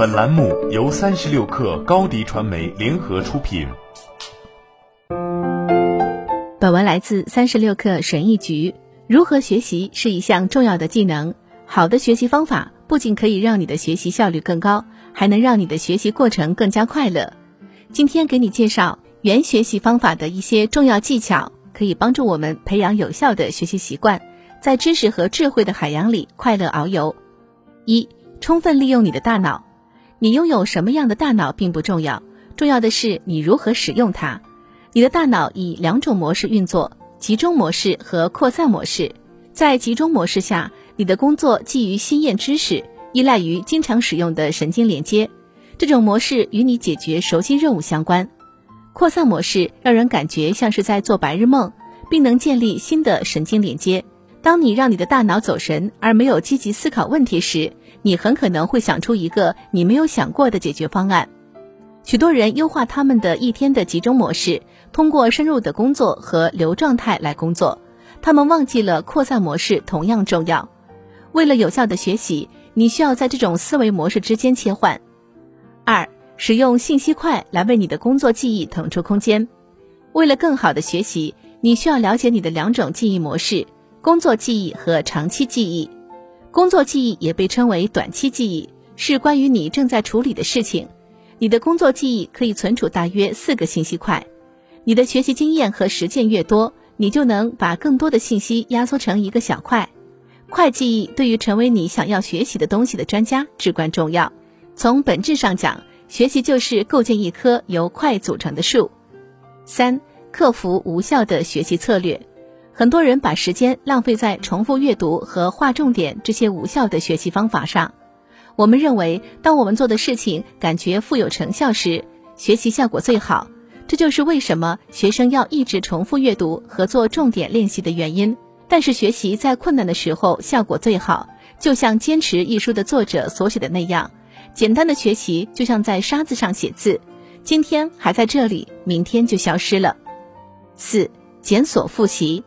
本栏目由三十六氪高低传媒联合出品。本文来自三十六氪神译局。如何学习是一项重要的技能。好的学习方法不仅可以让你的学习效率更高，还能让你的学习过程更加快乐。今天给你介绍原学习方法的一些重要技巧，可以帮助我们培养有效的学习习惯，在知识和智慧的海洋里快乐遨游。一、充分利用你的大脑。你拥有什么样的大脑并不重要，重要的是你如何使用它。你的大脑以两种模式运作：集中模式和扩散模式。在集中模式下，你的工作基于新验知识，依赖于经常使用的神经连接。这种模式与你解决熟悉任务相关。扩散模式让人感觉像是在做白日梦，并能建立新的神经连接。当你让你的大脑走神而没有积极思考问题时，你很可能会想出一个你没有想过的解决方案。许多人优化他们的一天的集中模式，通过深入的工作和流状态来工作。他们忘记了扩散模式同样重要。为了有效的学习，你需要在这种思维模式之间切换。二、使用信息块来为你的工作记忆腾出空间。为了更好的学习，你需要了解你的两种记忆模式：工作记忆和长期记忆。工作记忆也被称为短期记忆，是关于你正在处理的事情。你的工作记忆可以存储大约四个信息块。你的学习经验和实践越多，你就能把更多的信息压缩成一个小块。快记忆对于成为你想要学习的东西的专家至关重要。从本质上讲，学习就是构建一棵由块组成的树。三、克服无效的学习策略。很多人把时间浪费在重复阅读和划重点这些无效的学习方法上。我们认为，当我们做的事情感觉富有成效时，学习效果最好。这就是为什么学生要一直重复阅读和做重点练习的原因。但是，学习在困难的时候效果最好，就像《坚持》一书的作者所写的那样：简单的学习就像在沙子上写字，今天还在这里，明天就消失了。四、检索复习。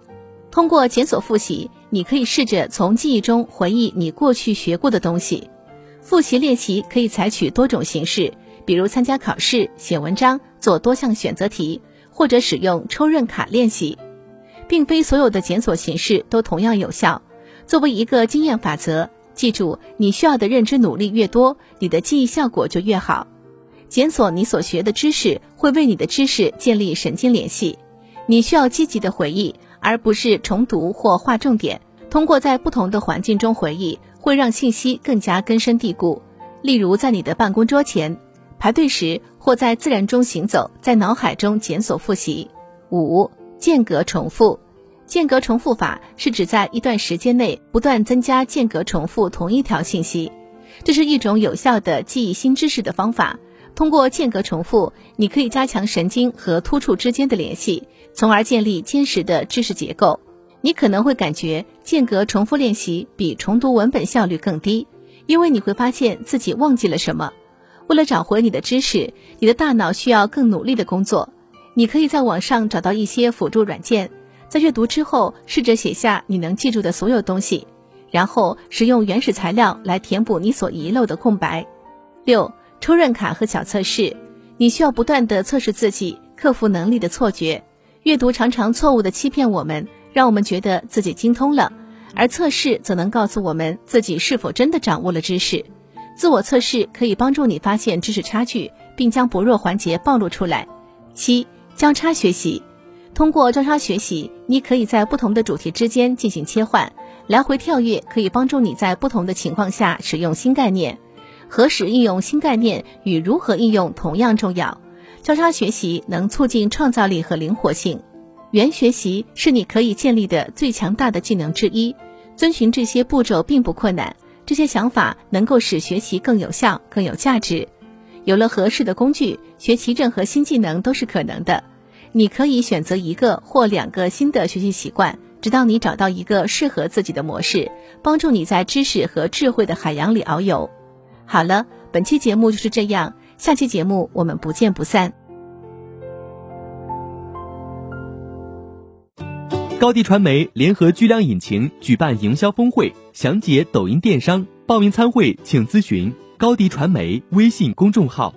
通过检索复习，你可以试着从记忆中回忆你过去学过的东西。复习练习可以采取多种形式，比如参加考试、写文章、做多项选择题，或者使用抽认卡练习。并非所有的检索形式都同样有效。作为一个经验法则，记住，你需要的认知努力越多，你的记忆效果就越好。检索你所学的知识会为你的知识建立神经联系。你需要积极的回忆。而不是重读或划重点。通过在不同的环境中回忆，会让信息更加根深蒂固。例如，在你的办公桌前排队时，或在自然中行走，在脑海中检索复习。五、间隔重复。间隔重复法是指在一段时间内不断增加间隔重复同一条信息，这是一种有效的记忆新知识的方法。通过间隔重复，你可以加强神经和突触之间的联系。从而建立坚实的知识结构。你可能会感觉间隔重复练习比重读文本效率更低，因为你会发现自己忘记了什么。为了找回你的知识，你的大脑需要更努力的工作。你可以在网上找到一些辅助软件，在阅读之后试着写下你能记住的所有东西，然后使用原始材料来填补你所遗漏的空白。六、抽认卡和小测试，你需要不断的测试自己，克服能力的错觉。阅读常常错误地欺骗我们，让我们觉得自己精通了，而测试则能告诉我们自己是否真的掌握了知识。自我测试可以帮助你发现知识差距，并将薄弱环节暴露出来。七、交叉学习，通过交叉学习，你可以在不同的主题之间进行切换，来回跳跃可以帮助你在不同的情况下使用新概念。何时应用新概念与如何应用同样重要。交叉学习能促进创造力和灵活性，原学习是你可以建立的最强大的技能之一。遵循这些步骤并不困难，这些想法能够使学习更有效、更有价值。有了合适的工具，学习任何新技能都是可能的。你可以选择一个或两个新的学习习惯，直到你找到一个适合自己的模式，帮助你在知识和智慧的海洋里遨游。好了，本期节目就是这样。下期节目我们不见不散。高迪传媒联合巨量引擎举办营销峰会，详解抖音电商报名参会，请咨询。高迪传媒微信公众号。